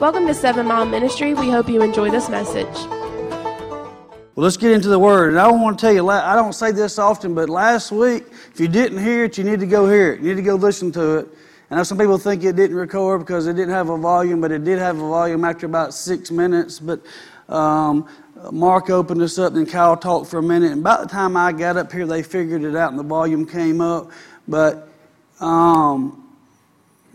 Welcome to Seven Mile Ministry. We hope you enjoy this message. Well, let's get into the Word. And I want to tell you, I don't say this often, but last week, if you didn't hear it, you need to go hear it. You need to go listen to it. I know some people think it didn't record because it didn't have a volume, but it did have a volume after about six minutes. But um, Mark opened us up, and Kyle talked for a minute. And by the time I got up here, they figured it out, and the volume came up. But um,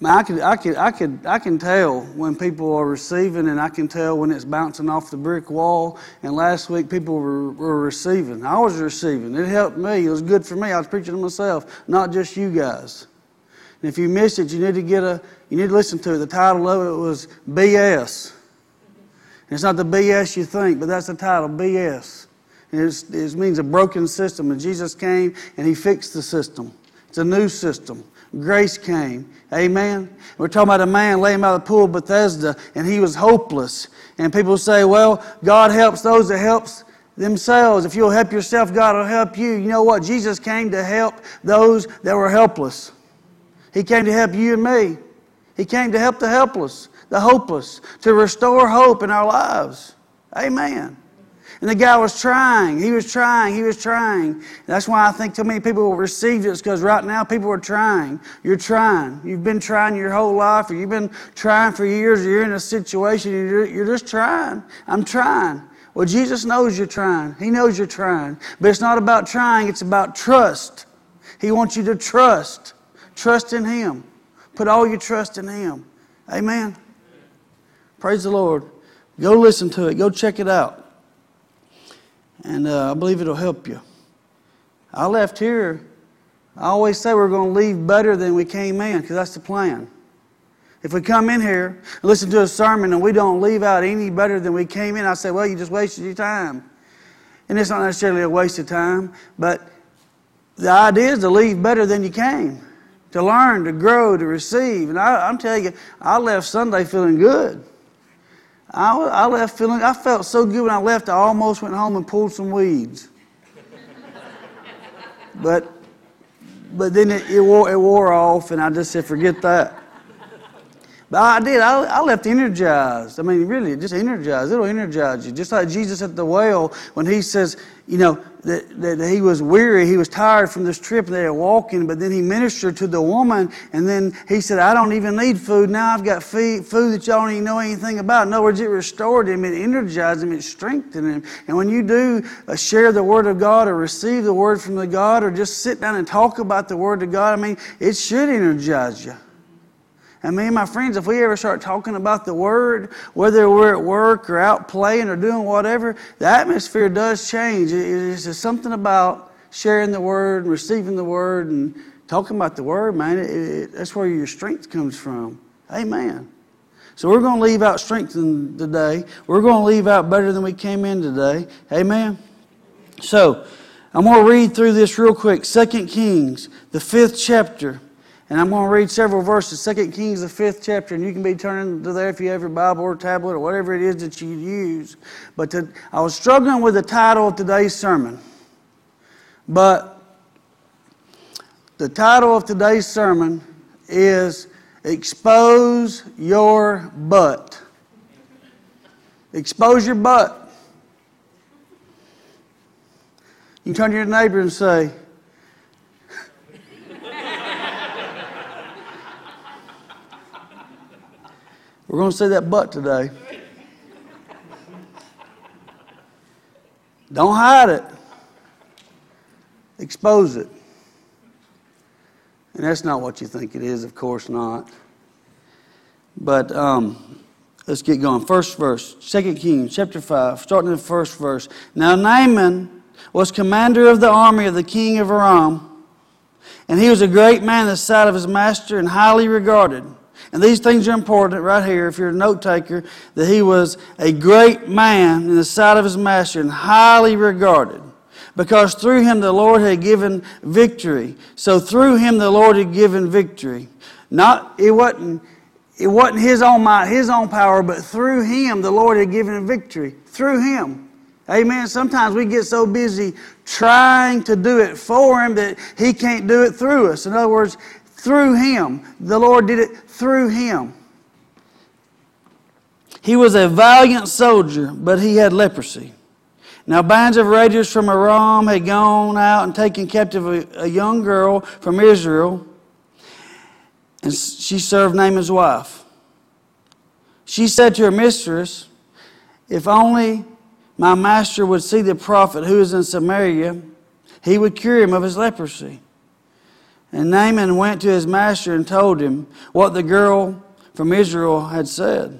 I could, I could, I could, I can tell when people are receiving, and I can tell when it's bouncing off the brick wall. And last week, people were, were receiving. I was receiving. It helped me. It was good for me. I was preaching to myself, not just you guys. And if you missed it, you need to get a, you need to listen to it. The title of it was BS. And it's not the BS you think, but that's the title, BS. And it means a broken system. And Jesus came and He fixed the system. It's a new system. Grace came. Amen. We're talking about a man laying by the pool of Bethesda, and he was hopeless. And people say, well, God helps those that helps themselves. If you'll help yourself, God will help you. You know what? Jesus came to help those that were helpless. He came to help you and me. He came to help the helpless, the hopeless, to restore hope in our lives. Amen. And the guy was trying. He was trying. He was trying. That's why I think so many people received it because right now people are trying. You're trying. You've been trying your whole life, or you've been trying for years, or you're in a situation, you're, you're just trying. I'm trying. Well, Jesus knows you're trying. He knows you're trying. But it's not about trying, it's about trust. He wants you to trust. Trust in Him. Put all your trust in Him. Amen. Praise the Lord. Go listen to it. Go check it out. And uh, I believe it'll help you. I left here. I always say we're going to leave better than we came in because that's the plan. If we come in here and listen to a sermon and we don't leave out any better than we came in, I say, well, you just wasted your time. And it's not necessarily a waste of time, but the idea is to leave better than you came to learn, to grow, to receive. And I, am telling you, I left Sunday feeling good. I, I left feeling, I felt so good when I left, I almost went home and pulled some weeds. but, but then it, it, wore, it wore off, and I just said, forget that. But I did. I, I left energized. I mean, really, just energized. It'll energize you. Just like Jesus at the well, when he says, you know, that, that he was weary, he was tired from this trip, and they were walking, but then he ministered to the woman, and then he said, I don't even need food. Now I've got food, food that y'all don't even know anything about. In other words, it restored him, it energized him, it strengthened him. And when you do uh, share the Word of God or receive the Word from the God or just sit down and talk about the Word of God, I mean, it should energize you. And me and my friends, if we ever start talking about the Word, whether we're at work or out playing or doing whatever, the atmosphere does change. It's just something about sharing the Word and receiving the Word and talking about the Word, man. It, it, that's where your strength comes from. Amen. So we're going to leave out strengthened today. We're going to leave out better than we came in today. Amen. So I'm going to read through this real quick. Second Kings, the fifth chapter. And I'm going to read several verses, 2 Kings, the fifth chapter, and you can be turning to there if you have your Bible or tablet or whatever it is that you use. But to, I was struggling with the title of today's sermon. But the title of today's sermon is Expose Your Butt. Expose your butt. You turn to your neighbor and say, We're going to say that but today. Don't hide it. Expose it. And that's not what you think it is, of course not. But um, let's get going. First verse, 2 Kings chapter 5, starting in the first verse. Now Naaman was commander of the army of the king of Aram, and he was a great man in the sight of his master and highly regarded. And these things are important right here if you're a note taker that he was a great man in the sight of his master and highly regarded because through him the Lord had given victory. So through him the Lord had given victory. Not it wasn't it wasn't his own might, his own power, but through him the Lord had given victory. Through him. Amen. Sometimes we get so busy trying to do it for him that he can't do it through us. In other words, through him. The Lord did it through him. He was a valiant soldier, but he had leprosy. Now, bands of raiders from Aram had gone out and taken captive a, a young girl from Israel, and she served Naaman's wife. She said to her mistress, If only my master would see the prophet who is in Samaria, he would cure him of his leprosy. And Naaman went to his master and told him what the girl from Israel had said.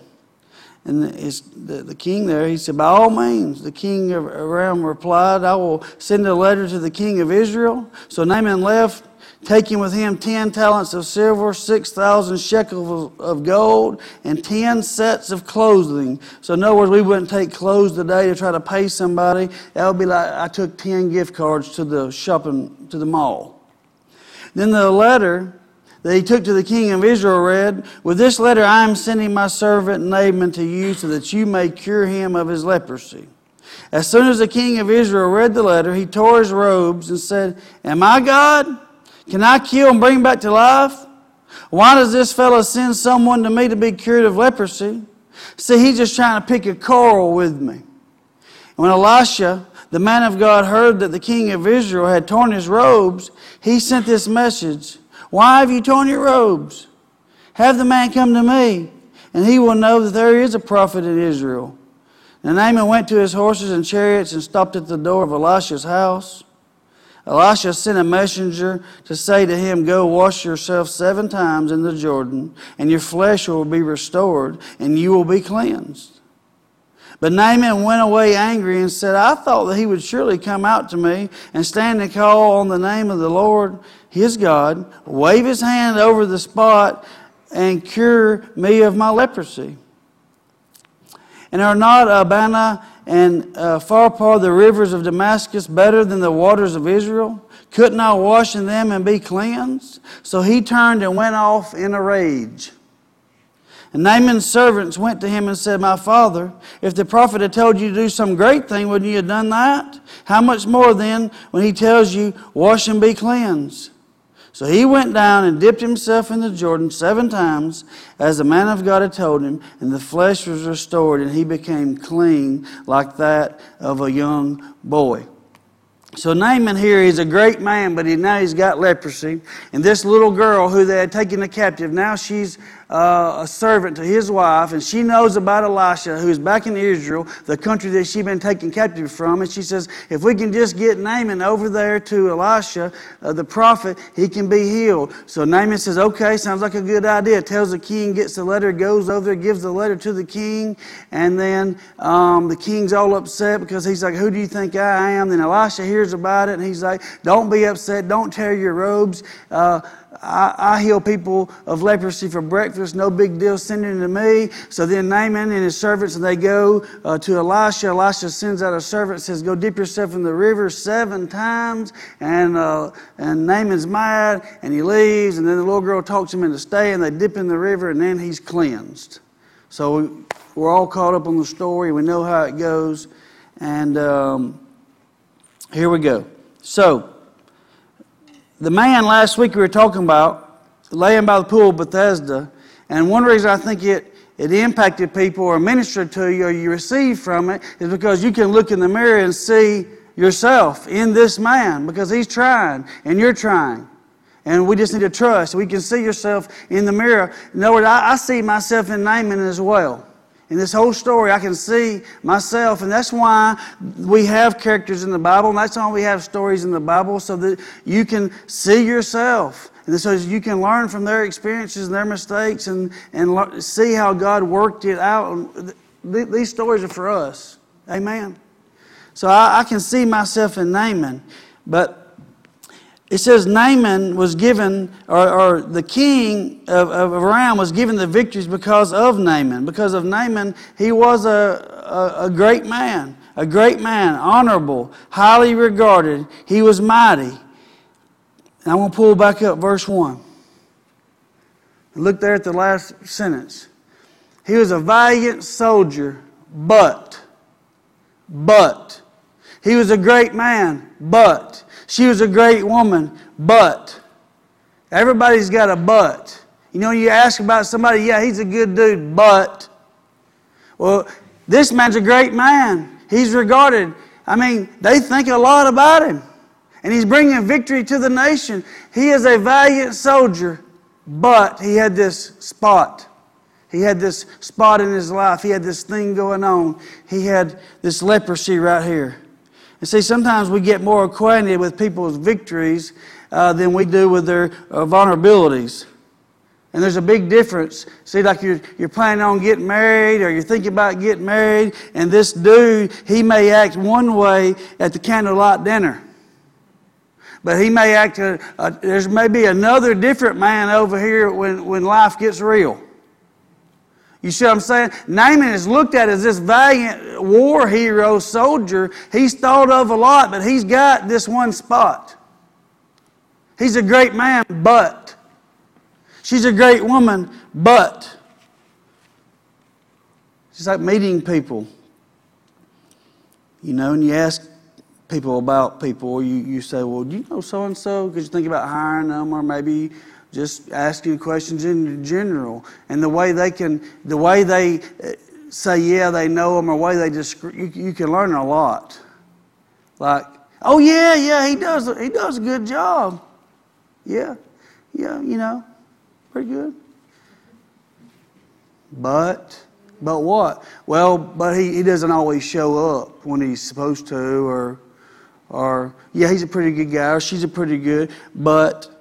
And the, the, king there, he said, By all means, the king of Aram replied, I will send a letter to the king of Israel. So Naaman left, taking with him ten talents of silver, 6,000 shekels of gold, and 10 sets of clothing. So, in other words, we wouldn't take clothes today to try to pay somebody. That would be like I took 10 gift cards to the shopping, to the mall. Then the letter that he took to the king of Israel read, With this letter I am sending my servant Naaman to you so that you may cure him of his leprosy. As soon as the king of Israel read the letter, he tore his robes and said, Am I God? Can I kill and bring back to life? Why does this fellow send someone to me to be cured of leprosy? See, he's just trying to pick a quarrel with me. And when Elisha, the man of God, heard that the king of Israel had torn his robes, he sent this message why have you torn your robes? Have the man come to me, and he will know that there is a prophet in Israel. And Naaman went to his horses and chariots and stopped at the door of Elisha's house. Elisha sent a messenger to say to him, Go wash yourself seven times in the Jordan, and your flesh will be restored, and you will be cleansed. But Naaman went away angry and said, I thought that he would surely come out to me and stand and call on the name of the Lord his God, wave his hand over the spot, and cure me of my leprosy. And are not Abana and uh, Pharpar, the rivers of Damascus, better than the waters of Israel? Couldn't I wash in them and be cleansed? So he turned and went off in a rage. And Naaman's servants went to him and said, My father, if the prophet had told you to do some great thing, wouldn't you have done that? How much more then when he tells you, Wash and be cleansed? So he went down and dipped himself in the Jordan seven times, as the man of God had told him, and the flesh was restored, and he became clean like that of a young boy. So Naaman here is a great man, but he, now he's got leprosy. And this little girl who they had taken a captive, now she's uh, a servant to his wife, and she knows about Elisha, who's back in Israel, the country that she'd been taken captive from. And she says, if we can just get Naaman over there to Elisha, uh, the prophet, he can be healed. So Naaman says, okay, sounds like a good idea. Tells the king, gets the letter, goes over there, gives the letter to the king, and then um, the king's all upset because he's like, who do you think I am? Then Elisha hears about it, and he's like, don't be upset, don't tear your robes. Uh, I, I, heal people of leprosy for breakfast, no big deal, send it to me. So then Naaman and his servants, and they go uh, to Elisha. Elisha sends out a servant, says, Go dip yourself in the river seven times. And, uh, and Naaman's mad, and he leaves. And then the little girl talks him into staying. They dip in the river, and then he's cleansed. So we're all caught up on the story. We know how it goes. And um, here we go. So, the man last week we were talking about, laying by the pool of Bethesda, and one reason I think it, it impacted people or ministered to you or you received from it is because you can look in the mirror and see yourself in this man because he's trying and you're trying. And we just need to trust. We can see yourself in the mirror. In other words, I, I see myself in Naaman as well. In this whole story, I can see myself, and that's why we have characters in the Bible, and that's why we have stories in the Bible, so that you can see yourself. And so you can learn from their experiences and their mistakes and, and see how God worked it out. These stories are for us. Amen. So I, I can see myself in Naaman, but it says Naaman was given, or, or the king of, of Aram was given the victories because of Naaman. Because of Naaman, he was a, a, a great man, a great man, honorable, highly regarded. He was mighty. And I want to pull back up verse 1. Look there at the last sentence. He was a valiant soldier, but, but. He was a great man, but. She was a great woman, but. Everybody's got a but. You know, you ask about somebody, yeah, he's a good dude, but. Well, this man's a great man. He's regarded. I mean, they think a lot about him. And he's bringing victory to the nation. He is a valiant soldier, but he had this spot. He had this spot in his life. He had this thing going on. He had this leprosy right here. And see, sometimes we get more acquainted with people's victories uh, than we do with their uh, vulnerabilities. And there's a big difference. See, like you're, you're planning on getting married or you're thinking about getting married, and this dude, he may act one way at the candlelight dinner. But he may act, a, a, there's maybe another different man over here when, when life gets real. You see what I'm saying? Naaman is looked at as this valiant war hero soldier. He's thought of a lot, but he's got this one spot. He's a great man, but. She's a great woman, but. She's like meeting people. You know, and you ask people about people, you, you say, Well, do you know so and so? Because you think about hiring them, or maybe just asking questions in general. And the way they can, the way they uh, say, yeah, they know them, or the way they just, you, you can learn a lot. Like, oh yeah, yeah, he does, he does a good job. Yeah, yeah, you know, pretty good. But, but what? Well, but he, he doesn't always show up when he's supposed to, or, or yeah, he's a pretty good guy, or she's a pretty good, but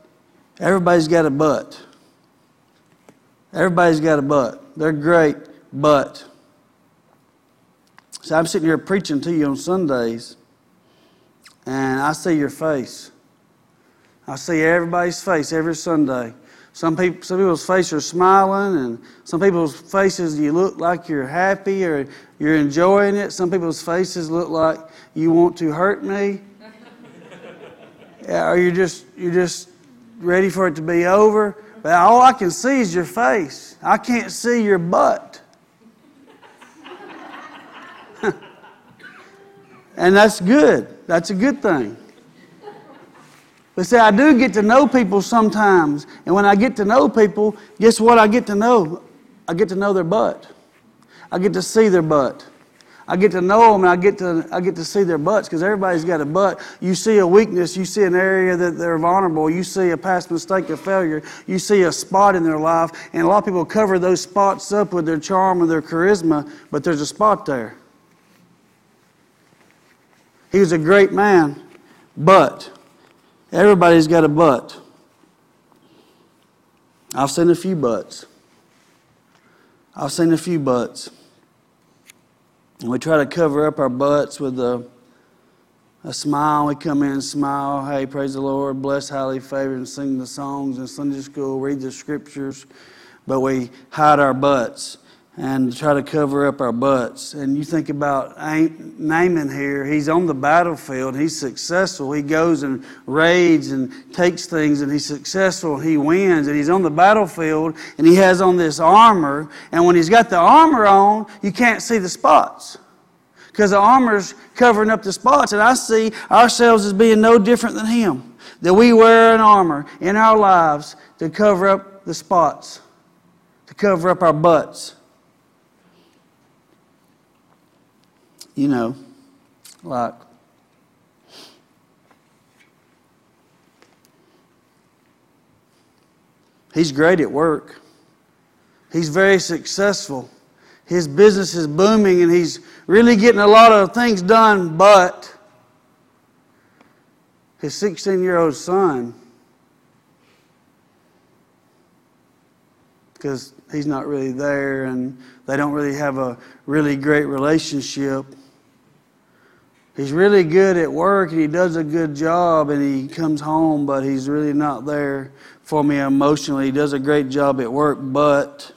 Everybody's got a but. Everybody's got a but. They're great, but. So I'm sitting here preaching to you on Sundays, and I see your face. I see everybody's face every Sunday. Some people, some people's faces are smiling, and some people's faces you look like you're happy or you're enjoying it. Some people's faces look like you want to hurt me, yeah, or you're just you're just ready for it to be over, but all I can see is your face. I can't see your butt. and that's good. That's a good thing. But see, I do get to know people sometimes. And when I get to know people, guess what I get to know? I get to know their butt. I get to see their butt. I get to know them and I get to, I get to see their butts because everybody's got a butt. You see a weakness, you see an area that they're vulnerable, you see a past mistake or failure, you see a spot in their life, and a lot of people cover those spots up with their charm or their charisma, but there's a spot there. He was a great man, but everybody's got a butt. I've seen a few butts. I've seen a few butts. And we try to cover up our butts with a, a smile. We come in and smile. Hey, praise the Lord, bless, highly favored, and sing the songs in Sunday school, read the scriptures. But we hide our butts and try to cover up our butts. And you think about Naaman here, he's on the battlefield, he's successful. He goes and raids and takes things, and he's successful, he wins. And he's on the battlefield, and he has on this armor. And when he's got the armor on, you can't see the spots. Because the armor's covering up the spots. And I see ourselves as being no different than him. That we wear an armor in our lives to cover up the spots, to cover up our butts. You know, like he's great at work. He's very successful. His business is booming and he's really getting a lot of things done, but his 16 year old son, because he's not really there and they don't really have a really great relationship, he's really good at work and he does a good job and he comes home, but he's really not there for me emotionally. He does a great job at work, but,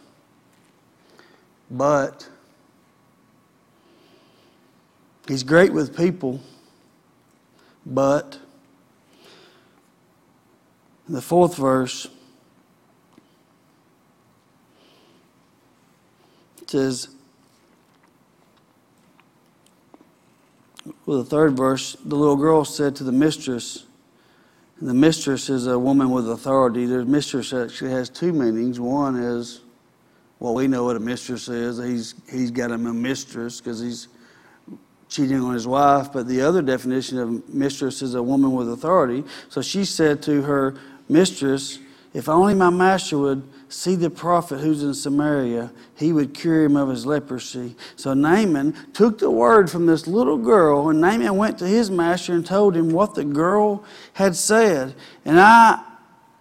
but, he's great with people, but, the fourth verse says, Well, the third verse, the little girl said to the mistress, and the mistress is a woman with authority. The mistress actually has two meanings. One is well, we know what a mistress is. He's, he's got him a mistress because he's cheating on his wife. But the other definition of mistress is a woman with authority. So she said to her mistress, If only my master would see the prophet who's in Samaria, he would cure him of his leprosy. So Naaman took the word from this little girl, and Naaman went to his master and told him what the girl had said. And I,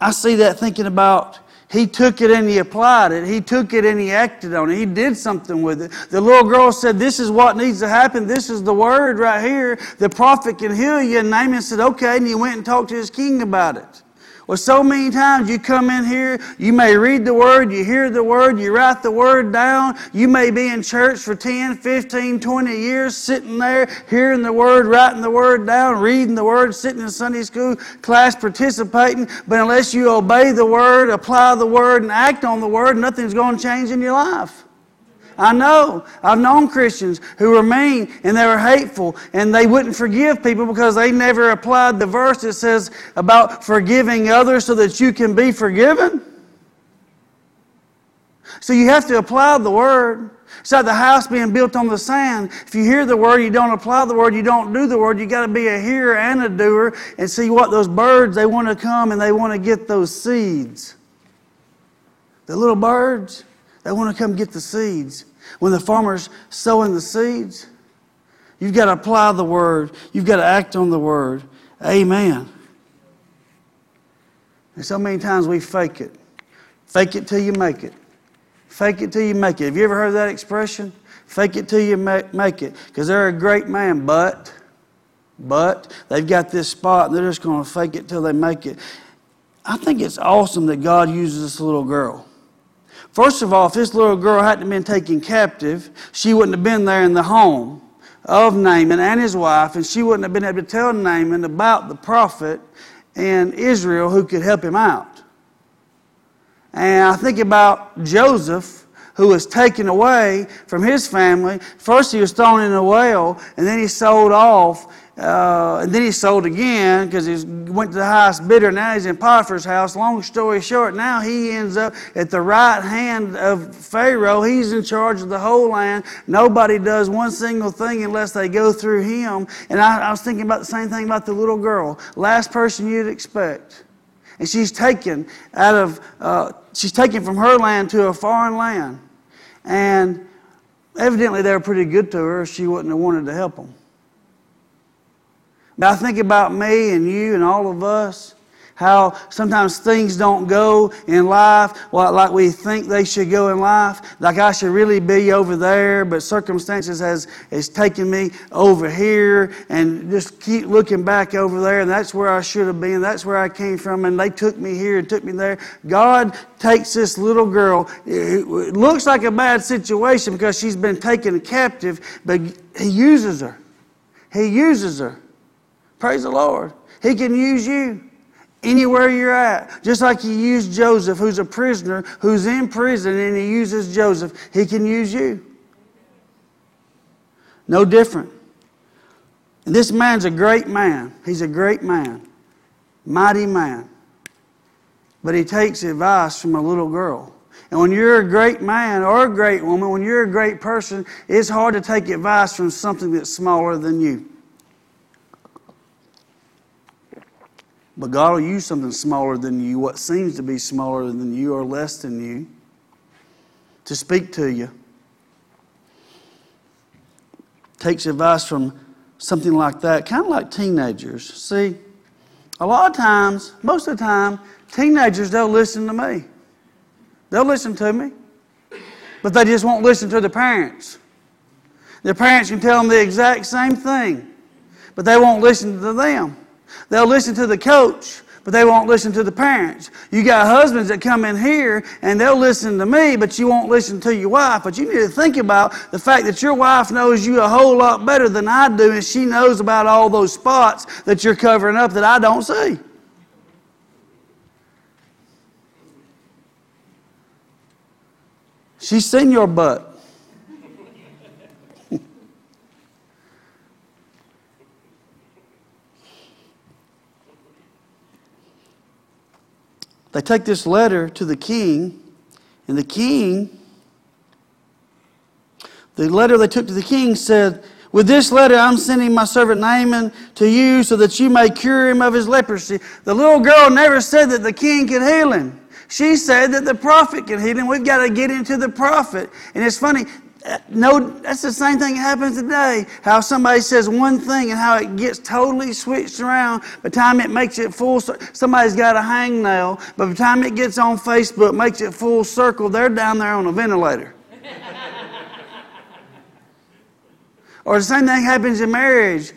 I see that thinking about he took it and he applied it. He took it and he acted on it. He did something with it. The little girl said, This is what needs to happen. This is the word right here. The prophet can heal you. And Naaman said, Okay. And he went and talked to his king about it. Well, so many times you come in here, you may read the word, you hear the word, you write the word down. You may be in church for 10, 15, 20 years, sitting there, hearing the word, writing the word down, reading the word, sitting in Sunday school class, participating. But unless you obey the word, apply the word, and act on the word, nothing's going to change in your life. I know. I've known Christians who were mean and they were hateful and they wouldn't forgive people because they never applied the verse that says about forgiving others so that you can be forgiven. So you have to apply the word. It's like the house being built on the sand. If you hear the word, you don't apply the word, you don't do the word, you got to be a hearer and a doer and see what those birds, they want to come and they want to get those seeds. The little birds, they want to come get the seeds. When the farmer's sowing the seeds, you've got to apply the word, you've got to act on the word. Amen. And so many times we fake it. Fake it till you make it. Fake it till you make it. Have you ever heard that expression? Fake it till you make it. Because they're a great man, but, but they've got this spot and they're just going to fake it till they make it. I think it's awesome that God uses this little girl. First of all, if this little girl hadn't been taken captive, she wouldn't have been there in the home of Naaman and his wife, and she wouldn't have been able to tell Naaman about the prophet in Israel who could help him out. And I think about Joseph, who was taken away from his family. First, he was thrown in a well, and then he sold off uh, and then he sold again because he went to the highest bidder. Now he's in Potiphar's house. Long story short, now he ends up at the right hand of Pharaoh. He's in charge of the whole land. Nobody does one single thing unless they go through him. And I, I was thinking about the same thing about the little girl. Last person you'd expect. And she's taken out of, uh, she's taken from her land to a foreign land. And evidently they were pretty good to her. She wouldn't have wanted to help them. Now, I think about me and you and all of us, how sometimes things don't go in life like we think they should go in life. Like I should really be over there, but circumstances has, has taken me over here and just keep looking back over there, and that's where I should have been. That's where I came from, and they took me here and took me there. God takes this little girl. It looks like a bad situation because she's been taken captive, but He uses her. He uses her. Praise the Lord. He can use you anywhere you're at. Just like He used Joseph, who's a prisoner, who's in prison, and He uses Joseph. He can use you. No different. And this man's a great man. He's a great man, mighty man. But he takes advice from a little girl. And when you're a great man or a great woman, when you're a great person, it's hard to take advice from something that's smaller than you. But God will use something smaller than you, what seems to be smaller than you or less than you, to speak to you. Takes advice from something like that, kind of like teenagers. See, a lot of times, most of the time, teenagers don't listen to me. They'll listen to me, but they just won't listen to their parents. Their parents can tell them the exact same thing, but they won't listen to them. They'll listen to the coach, but they won't listen to the parents. You got husbands that come in here and they'll listen to me, but you won't listen to your wife. But you need to think about the fact that your wife knows you a whole lot better than I do, and she knows about all those spots that you're covering up that I don't see. She's seen your butt. They take this letter to the king, and the king the letter they took to the king said, With this letter I'm sending my servant Naaman to you so that you may cure him of his leprosy. The little girl never said that the king could heal him. She said that the prophet can heal him. We've got to get into the prophet. And it's funny, no, that's the same thing that happens today. How somebody says one thing and how it gets totally switched around. By the time it makes it full, somebody's got a hangnail. By the time it gets on Facebook, makes it full circle, they're down there on a ventilator. or the same thing happens in marriage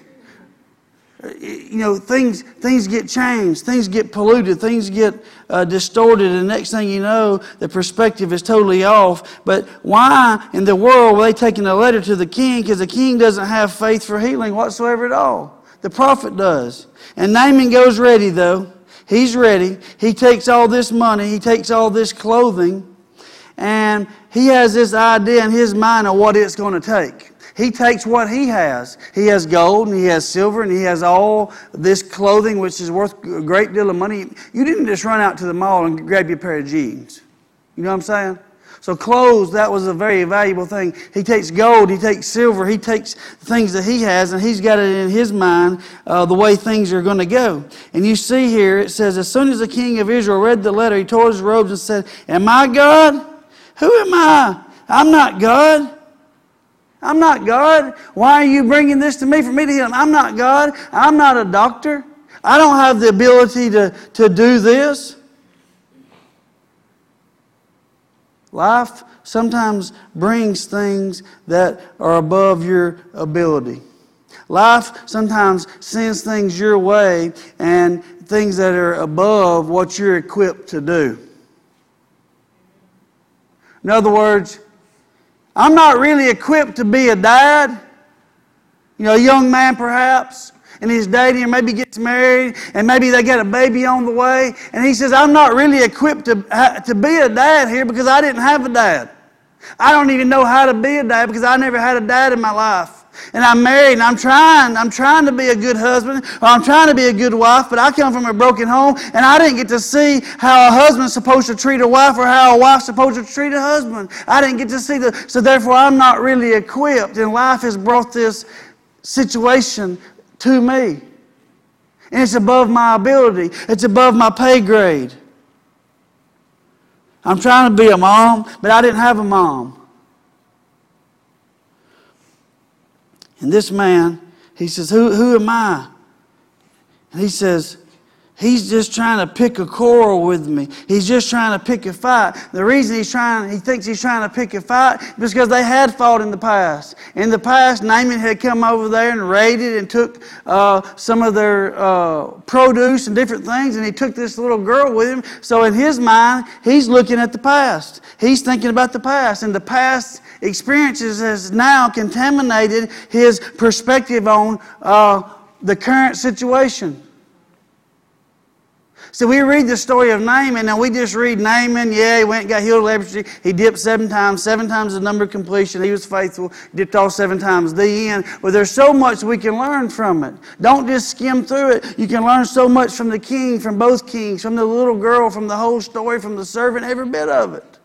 you know, things, things get changed, things get polluted, things get uh, distorted, and next thing you know, the perspective is totally off. But why in the world were they taking a letter to the king? Because the king doesn't have faith for healing whatsoever at all. The prophet does. And Naaman goes ready, though. He's ready. He takes all this money, he takes all this clothing, and he has this idea in his mind of what it's going to take. He takes what he has. He has gold and he has silver and he has all this clothing which is worth a great deal of money. You didn't just run out to the mall and grab your pair of jeans. You know what I'm saying? So clothes, that was a very valuable thing. He takes gold, he takes silver, he takes things that he has, and he's got it in his mind uh, the way things are going to go. And you see here, it says, as soon as the king of Israel read the letter, he tore his robes and said, Am I God? Who am I? I'm not God. I'm not God. Why are you bringing this to me for me to heal? I'm not God. I'm not a doctor. I don't have the ability to, to do this. Life sometimes brings things that are above your ability. Life sometimes sends things your way and things that are above what you're equipped to do. In other words, I'm not really equipped to be a dad. You know, a young man perhaps, and he's dating, or maybe gets married, and maybe they got a baby on the way, and he says, I'm not really equipped to, to be a dad here because I didn't have a dad. I don't even know how to be a dad because I never had a dad in my life and I'm married and I'm trying, I'm trying to be a good husband or I'm trying to be a good wife, but I come from a broken home and I didn't get to see how a husband's supposed to treat a wife or how a wife's supposed to treat a husband. I didn't get to see the, so therefore I'm not really equipped and life has brought this situation to me. And it's above my ability. It's above my pay grade. I'm trying to be a mom, but I didn't have a mom. And this man, he says, Who, who am I? And he says, He's just trying to pick a quarrel with me. He's just trying to pick a fight. The reason he's trying, he thinks he's trying to pick a fight is because they had fought in the past. In the past, Naaman had come over there and raided and took uh, some of their uh, produce and different things, and he took this little girl with him. So in his mind, he's looking at the past. He's thinking about the past, and the past experiences has now contaminated his perspective on uh, the current situation. So we read the story of Naaman, and we just read Naaman, yeah, he went got healed of leprosy. He dipped seven times, seven times the number of completion. He was faithful, dipped all seven times. The end. But there's so much we can learn from it. Don't just skim through it. You can learn so much from the king, from both kings, from the little girl, from the whole story, from the servant, every bit of it.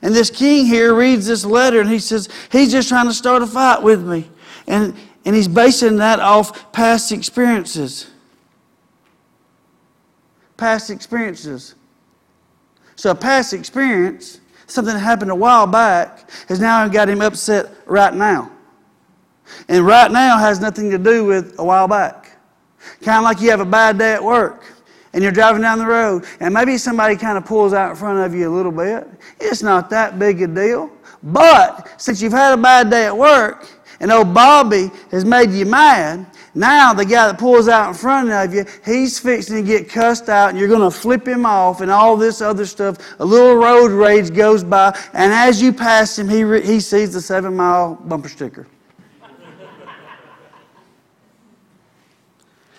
And this king here reads this letter and he says, he's just trying to start a fight with me. And, and he's basing that off past experiences. Past experiences. So a past experience, something that happened a while back, has now got him upset right now. And right now has nothing to do with a while back. Kind of like you have a bad day at work and you're driving down the road, and maybe somebody kind of pulls out in front of you a little bit. It's not that big a deal. But since you've had a bad day at work, and old Bobby has made you mad, now the guy that pulls out in front of you, he's fixing to get cussed out, and you're going to flip him off, and all this other stuff. A little road rage goes by, and as you pass him, he, re- he sees the seven mile bumper sticker.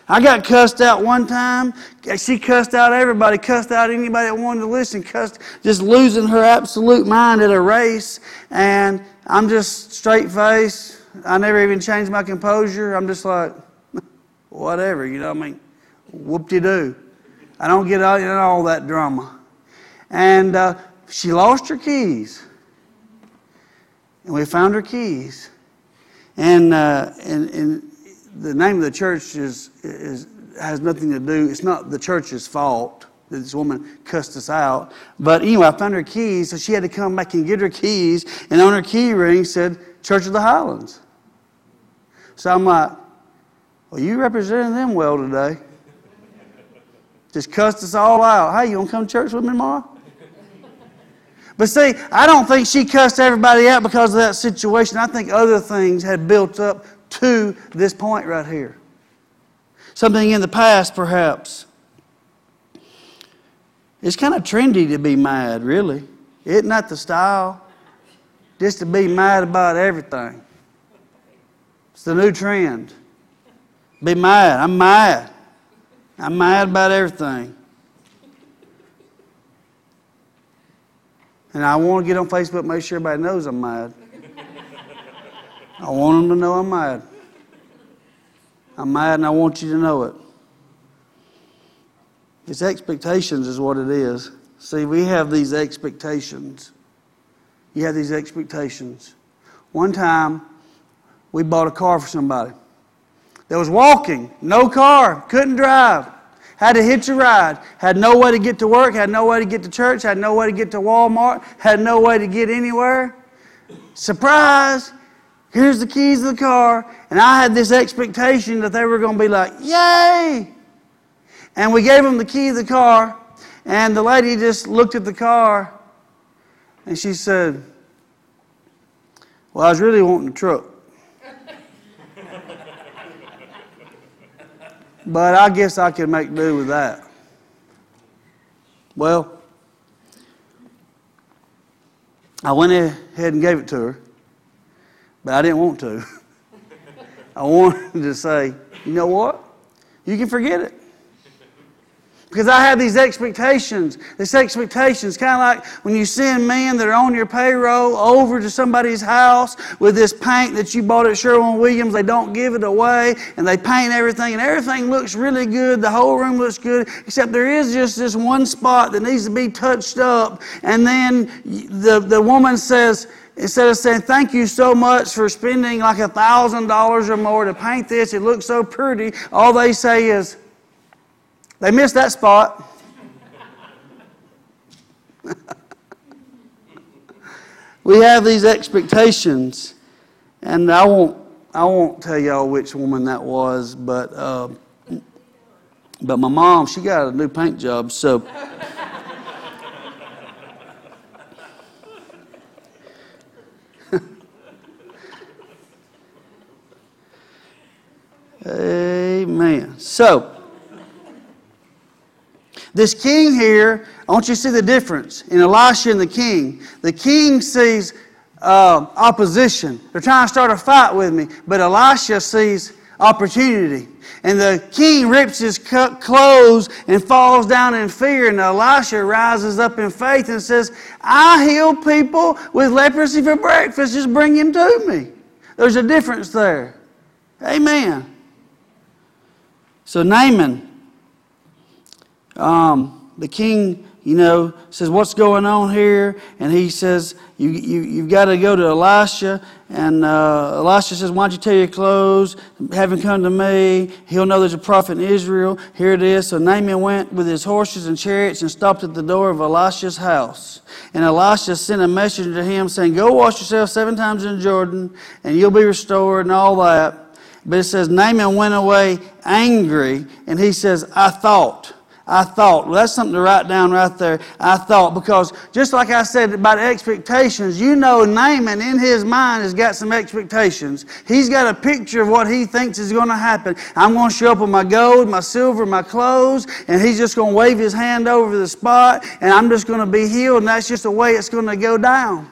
I got cussed out one time. She cussed out everybody, cussed out anybody that wanted to listen, cussed, just losing her absolute mind at a race. And I'm just straight face. I never even changed my composure. I'm just like, whatever, you know what I mean? Whoop de doo. I don't get all, you know, all that drama. And uh, she lost her keys. and we found her keys. And, uh, and, and the name of the church is, is, has nothing to do, it's not the church's fault that this woman cussed us out. But anyway, I found her keys, so she had to come back and get her keys. And on her key ring said Church of the Highlands. So I'm like, well, you represented them well today. Just cussed us all out. Hey, you to come to church with me tomorrow? But see, I don't think she cussed everybody out because of that situation. I think other things had built up to this point right here. Something in the past, perhaps. It's kind of trendy to be mad, really. Isn't that the style? Just to be mad about everything. It's the new trend. Be mad. I'm mad. I'm mad about everything. And I want to get on Facebook, make sure everybody knows I'm mad. I want them to know I'm mad. I'm mad and I want you to know it. It's expectations, is what it is. See, we have these expectations. You have these expectations. One time, we bought a car for somebody that was walking, no car, couldn't drive had to hitch a ride, had no way to get to work, had no way to get to church, had no way to get to Walmart, had no way to get anywhere. Surprise! Here's the keys of the car. And I had this expectation that they were going to be like, Yay! And we gave them the key of the car, and the lady just looked at the car and she said, Well, I was really wanting a truck. But I guess I can make do with that. Well, I went ahead and gave it to her, but I didn't want to. I wanted to say, you know what? You can forget it. Because I have these expectations. This expectations, kind of like when you send men that are on your payroll over to somebody's house with this paint that you bought at Sherwin Williams. They don't give it away, and they paint everything, and everything looks really good. The whole room looks good, except there is just this one spot that needs to be touched up. And then the, the woman says, instead of saying thank you so much for spending like a thousand dollars or more to paint this, it looks so pretty, all they say is, they missed that spot. we have these expectations, and I won't, I won't tell y'all which woman that was, but, uh, but my mom, she got a new paint job, so. Amen. So, this king here, I want you to see the difference in Elisha and the king. The king sees uh, opposition. They're trying to start a fight with me, but Elisha sees opportunity. And the king rips his clothes and falls down in fear. And Elisha rises up in faith and says, I heal people with leprosy for breakfast. Just bring him to me. There's a difference there. Amen. So Naaman um, the king, you know, says, What's going on here? And he says, you, you, You've got to go to Elisha. And uh, Elisha says, Why don't you tell your clothes? Have him come to me. He'll know there's a prophet in Israel. Here it is. So Naaman went with his horses and chariots and stopped at the door of Elisha's house. And Elisha sent a messenger to him saying, Go wash yourself seven times in Jordan, and you'll be restored, and all that. But it says, Naaman went away angry, and he says, I thought. I thought. Well, that's something to write down right there. I thought. Because just like I said about expectations, you know Naaman in his mind has got some expectations. He's got a picture of what he thinks is going to happen. I'm going to show up with my gold, my silver, my clothes, and he's just going to wave his hand over the spot, and I'm just going to be healed, and that's just the way it's going to go down.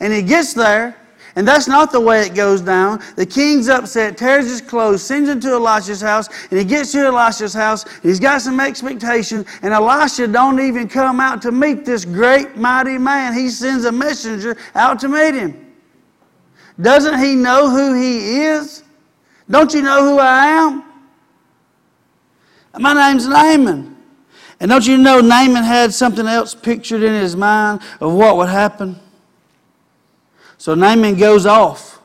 And he gets there, and that's not the way it goes down. The king's upset, tears his clothes, sends him to Elisha's house, and he gets to Elisha's house. and He's got some expectation, and Elisha don't even come out to meet this great, mighty man. He sends a messenger out to meet him. Doesn't he know who he is? Don't you know who I am? My name's Naaman. And don't you know Naaman had something else pictured in his mind of what would happen? So Naaman goes off.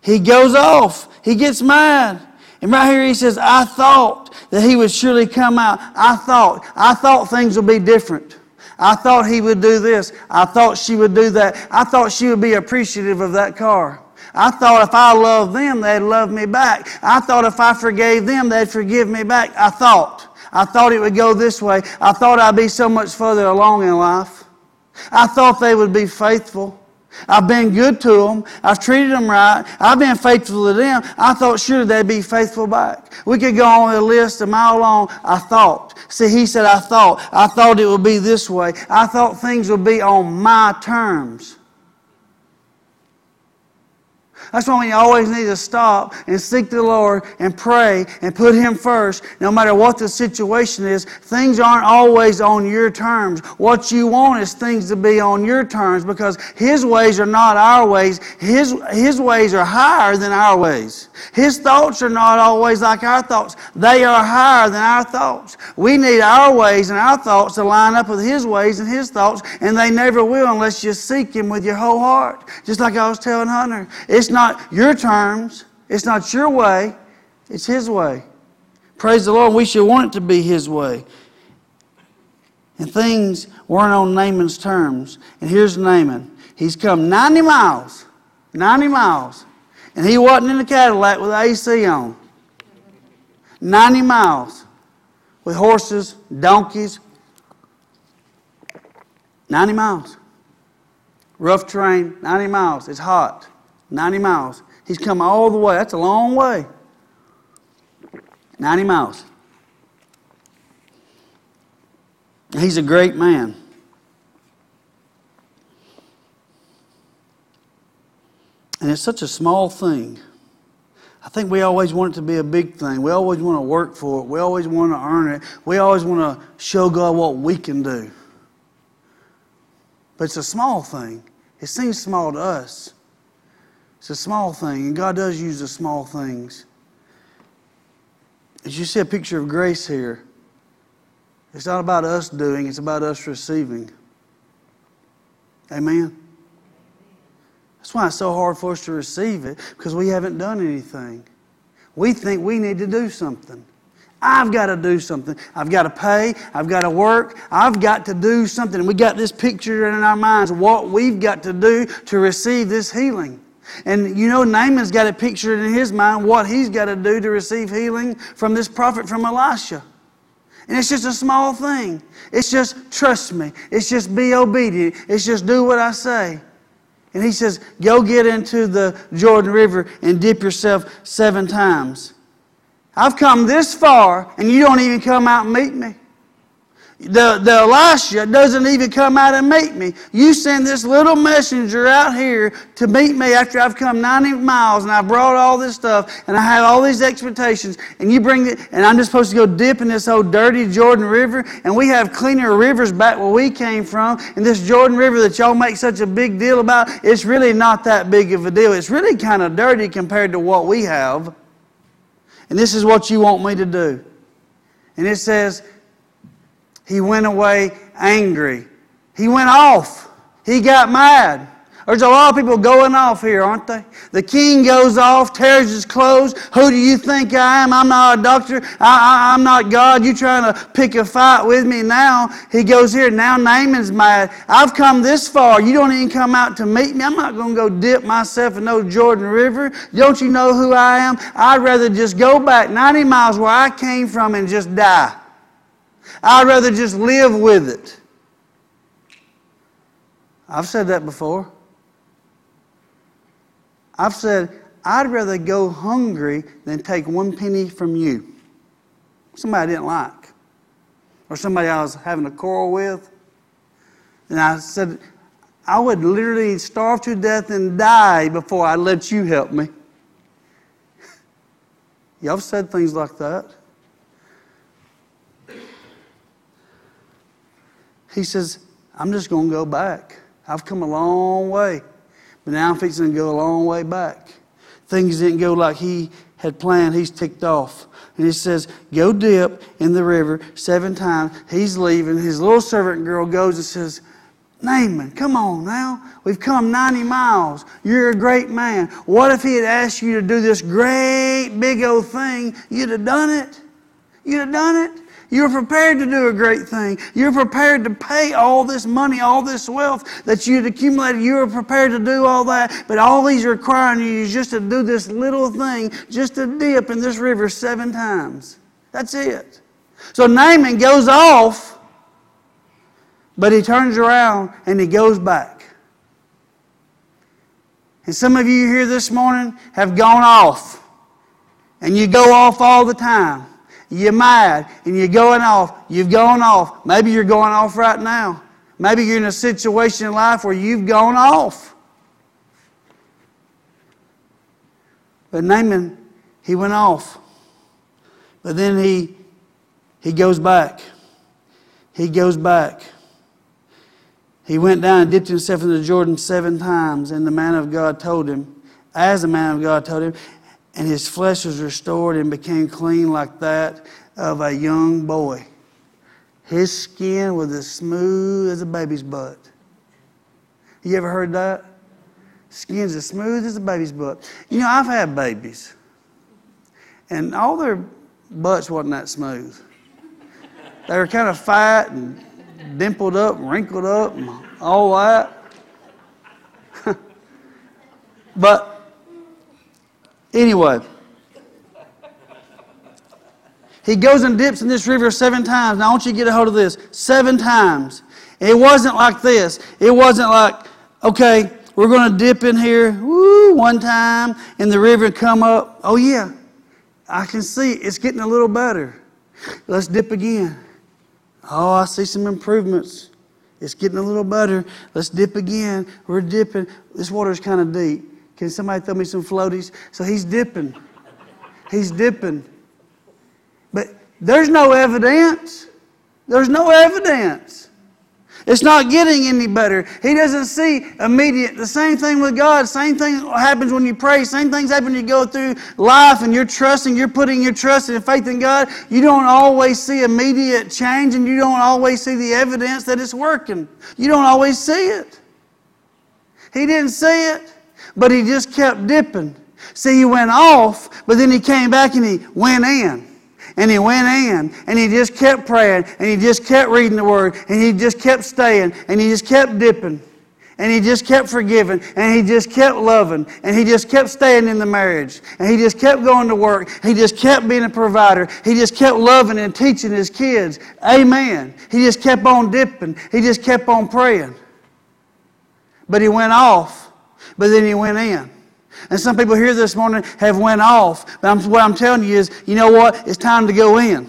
He goes off. He gets mad. And right here he says, I thought that he would surely come out. I thought. I thought things would be different. I thought he would do this. I thought she would do that. I thought she would be appreciative of that car. I thought if I loved them, they'd love me back. I thought if I forgave them, they'd forgive me back. I thought. I thought it would go this way. I thought I'd be so much further along in life. I thought they would be faithful. I've been good to them. I've treated them right. I've been faithful to them. I thought surely they'd be faithful back. We could go on a list a mile long. I thought. See, he said, I thought. I thought it would be this way. I thought things would be on my terms. That's why we always need to stop and seek the Lord and pray and put Him first, no matter what the situation is. Things aren't always on your terms. What you want is things to be on your terms because His ways are not our ways. His, His ways are higher than our ways. His thoughts are not always like our thoughts, they are higher than our thoughts. We need our ways and our thoughts to line up with His ways and His thoughts, and they never will unless you seek Him with your whole heart. Just like I was telling Hunter. It's not not your terms, it's not your way, it's His way. Praise the Lord, we should want it to be His way. And things weren't on Naaman's terms. And here's Naaman. He's come 90 miles, 90 miles, and he wasn't in a Cadillac with AC on. 90 miles with horses, donkeys. 90 miles. Rough terrain, 90 miles. It's hot. 90 miles. He's come all the way. That's a long way. 90 miles. He's a great man. And it's such a small thing. I think we always want it to be a big thing. We always want to work for it. We always want to earn it. We always want to show God what we can do. But it's a small thing. It seems small to us. It's a small thing, and God does use the small things. As you see a picture of grace here, it's not about us doing, it's about us receiving. Amen? That's why it's so hard for us to receive it, because we haven't done anything. We think we need to do something. I've got to do something. I've got to pay. I've got to work. I've got to do something. We got this picture in our minds what we've got to do to receive this healing. And you know, Naaman's got a picture in his mind what he's got to do to receive healing from this prophet from Elisha. And it's just a small thing. It's just trust me. It's just be obedient. It's just do what I say. And he says, Go get into the Jordan River and dip yourself seven times. I've come this far, and you don't even come out and meet me the, the Elisha doesn't even come out and meet me. You send this little messenger out here to meet me after I've come 90 miles and I brought all this stuff and I have all these expectations and you bring it and I'm just supposed to go dip in this old dirty Jordan River and we have cleaner rivers back where we came from and this Jordan River that y'all make such a big deal about, it's really not that big of a deal. It's really kind of dirty compared to what we have. And this is what you want me to do. And it says, he went away angry. He went off. He got mad. There's a lot of people going off here, aren't they? The king goes off, tears his clothes. Who do you think I am? I'm not a doctor. I, am not God. You trying to pick a fight with me now? He goes here. Now Naaman's mad. I've come this far. You don't even come out to meet me. I'm not going to go dip myself in no Jordan River. Don't you know who I am? I'd rather just go back 90 miles where I came from and just die. I'd rather just live with it. I've said that before. I've said, I'd rather go hungry than take one penny from you. Somebody I didn't like, or somebody I was having a quarrel with. And I said, I would literally starve to death and die before I let you help me. Y'all said things like that. He says, I'm just going to go back. I've come a long way, but now I'm fixing to go a long way back. Things didn't go like he had planned. He's ticked off. And he says, Go dip in the river seven times. He's leaving. His little servant girl goes and says, Naaman, come on now. We've come 90 miles. You're a great man. What if he had asked you to do this great big old thing? You'd have done it. You'd have done it. You were prepared to do a great thing. You're prepared to pay all this money, all this wealth that you'd accumulated. You were prepared to do all that. But all he's requiring you is just to do this little thing, just to dip in this river seven times. That's it. So Naaman goes off but he turns around and he goes back. And some of you here this morning have gone off. And you go off all the time. You're mad and you're going off. You've gone off. Maybe you're going off right now. Maybe you're in a situation in life where you've gone off. But Naaman, he went off. But then he, he goes back. He goes back. He went down and dipped himself in the Jordan seven times, and the man of God told him, as the man of God told him, and his flesh was restored and became clean like that of a young boy. His skin was as smooth as a baby's butt. You ever heard that? Skin's as smooth as a baby's butt. You know, I've had babies, and all their butts wasn't that smooth. They were kind of fat and dimpled up, and wrinkled up, and all that. but anyway, he goes and dips in this river seven times. Now I want you to get a hold of this. Seven times. It wasn't like this. It wasn't like, okay, we're going to dip in here, woo, one time in the river and come up. Oh, yeah, I can see it's getting a little better. Let's dip again. Oh, I see some improvements. It's getting a little better. Let's dip again. We're dipping. This water's kind of deep. Can somebody throw me some floaties? So he's dipping. He's dipping. But there's no evidence. There's no evidence. It's not getting any better. He doesn't see immediate. The same thing with God. Same thing happens when you pray. Same things happen when you go through life and you're trusting, you're putting your trust and faith in God. You don't always see immediate change and you don't always see the evidence that it's working. You don't always see it. He didn't see it, but he just kept dipping. See, he went off, but then he came back and he went in. And he went in and he just kept praying and he just kept reading the word and he just kept staying and he just kept dipping and he just kept forgiving and he just kept loving and he just kept staying in the marriage and he just kept going to work. He just kept being a provider. He just kept loving and teaching his kids. Amen. He just kept on dipping. He just kept on praying. But he went off, but then he went in. And some people here this morning have went off. But I'm, what I'm telling you is, you know what? It's time to go in.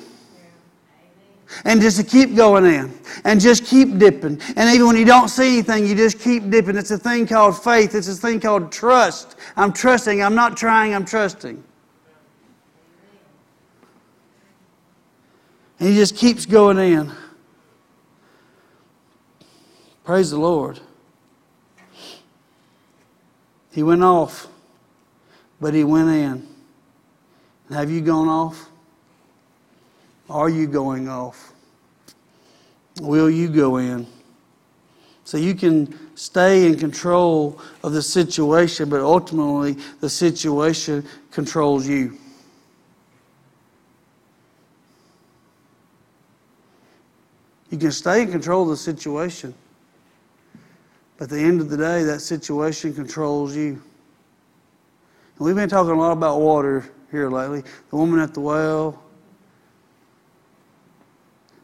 And just to keep going in. And just keep dipping. And even when you don't see anything, you just keep dipping. It's a thing called faith. It's a thing called trust. I'm trusting. I'm not trying, I'm trusting. And he just keeps going in. Praise the Lord. He went off but he went in. Have you gone off? Are you going off? Will you go in? So you can stay in control of the situation, but ultimately the situation controls you. You can stay in control of the situation, at the end of the day, that situation controls you. We've been talking a lot about water here lately. The woman at the well,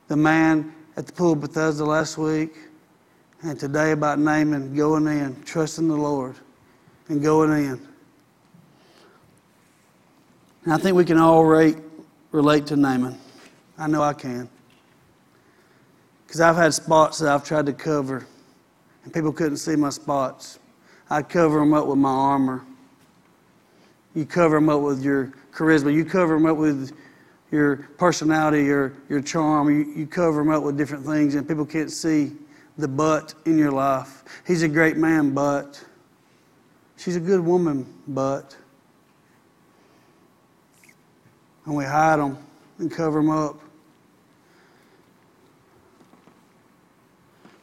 the man at the pool of Bethesda last week, and today about Naaman going in, trusting the Lord, and going in. And I think we can all rate, relate to Naaman. I know I can. Because I've had spots that I've tried to cover, and people couldn't see my spots. I'd cover them up with my armor. You cover them up with your charisma. You cover them up with your personality, your, your charm. You, you cover them up with different things, and people can't see the but in your life. He's a great man, but. She's a good woman, but. And we hide them and cover them up.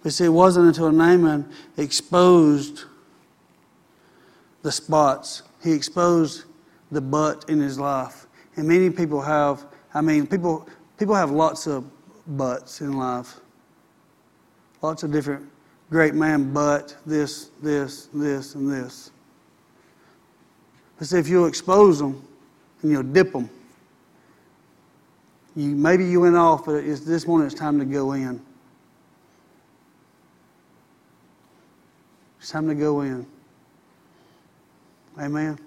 But see, it wasn't until Naaman exposed the spots, he exposed the butt in his life. And many people have, I mean, people, people have lots of butts in life. Lots of different great man butt, this, this, this, and this. But see, if you'll expose them and you'll dip them, you, maybe you went off, but this morning it's time to go in. It's time to go in. Amen.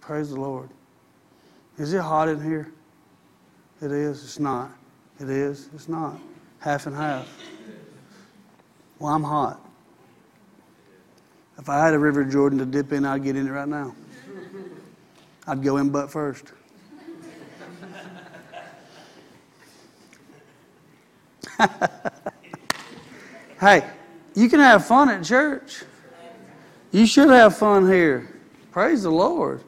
Praise the Lord. Is it hot in here? It is. It's not. It is. It's not. Half and half. Well, I'm hot. If I had a River Jordan to dip in, I'd get in it right now. I'd go in butt first. hey, you can have fun at church. You should have fun here. Praise the Lord.